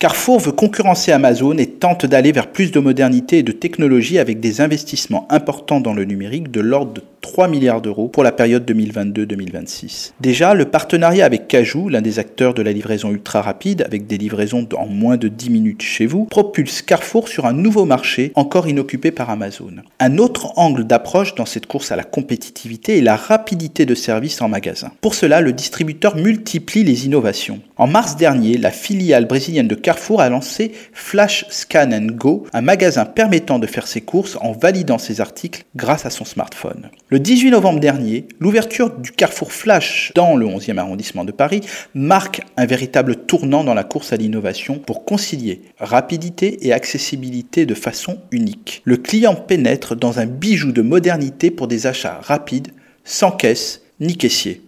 Carrefour veut concurrencer Amazon et tente d'aller vers plus de modernité et de technologie avec des investissements importants dans le numérique de l'ordre de 3 milliards d'euros pour la période 2022-2026. Déjà, le partenariat avec Cajou, l'un des acteurs de la livraison ultra rapide, avec des livraisons en moins de 10 minutes chez vous, propulse Carrefour sur un nouveau marché encore inoccupé par Amazon. Un autre angle d'approche dans cette course à la compétitivité est la rapidité de service en magasin. Pour cela, le distributeur multiplie les innovations. En mars dernier, la filiale brésilienne de Carrefour a lancé Flash Scan Go, un magasin permettant de faire ses courses en validant ses articles grâce à son smartphone. 18 novembre dernier, l'ouverture du Carrefour Flash dans le 11e arrondissement de Paris marque un véritable tournant dans la course à l'innovation pour concilier rapidité et accessibilité de façon unique. Le client pénètre dans un bijou de modernité pour des achats rapides, sans caisse ni caissier.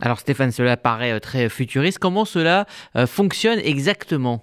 Alors Stéphane, cela paraît euh, très futuriste. Comment cela euh, fonctionne exactement?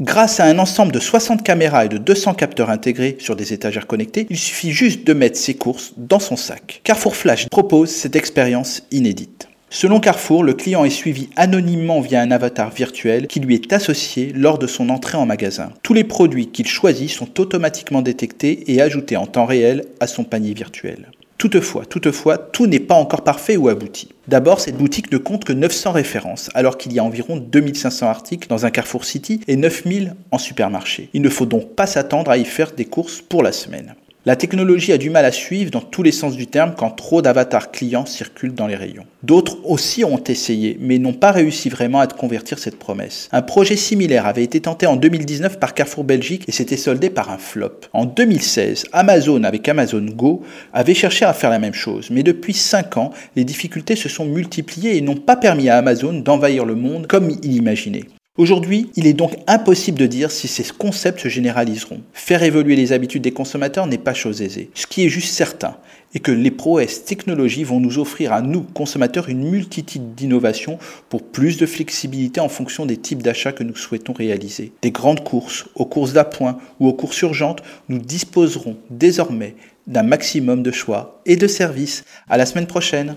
Grâce à un ensemble de 60 caméras et de 200 capteurs intégrés sur des étagères connectées, il suffit juste de mettre ses courses dans son sac. Carrefour Flash propose cette expérience inédite. Selon Carrefour, le client est suivi anonymement via un avatar virtuel qui lui est associé lors de son entrée en magasin. Tous les produits qu'il choisit sont automatiquement détectés et ajoutés en temps réel à son panier virtuel. Toutefois, toutefois, tout n'est pas encore parfait ou abouti. D'abord, cette boutique ne compte que 900 références, alors qu'il y a environ 2500 articles dans un Carrefour City et 9000 en supermarché. Il ne faut donc pas s'attendre à y faire des courses pour la semaine. La technologie a du mal à suivre dans tous les sens du terme quand trop d'avatars clients circulent dans les rayons. D'autres aussi ont essayé, mais n'ont pas réussi vraiment à convertir cette promesse. Un projet similaire avait été tenté en 2019 par Carrefour Belgique et s'était soldé par un flop. En 2016, Amazon avec Amazon Go avait cherché à faire la même chose, mais depuis 5 ans, les difficultés se sont multipliées et n'ont pas permis à Amazon d'envahir le monde comme il imaginait. Aujourd'hui, il est donc impossible de dire si ces concepts se généraliseront. Faire évoluer les habitudes des consommateurs n'est pas chose aisée. Ce qui est juste certain est que les prouesses technologiques vont nous offrir à nous, consommateurs, une multitude d'innovations pour plus de flexibilité en fonction des types d'achats que nous souhaitons réaliser. Des grandes courses, aux courses d'appoint ou aux courses urgentes, nous disposerons désormais d'un maximum de choix et de services. À la semaine prochaine!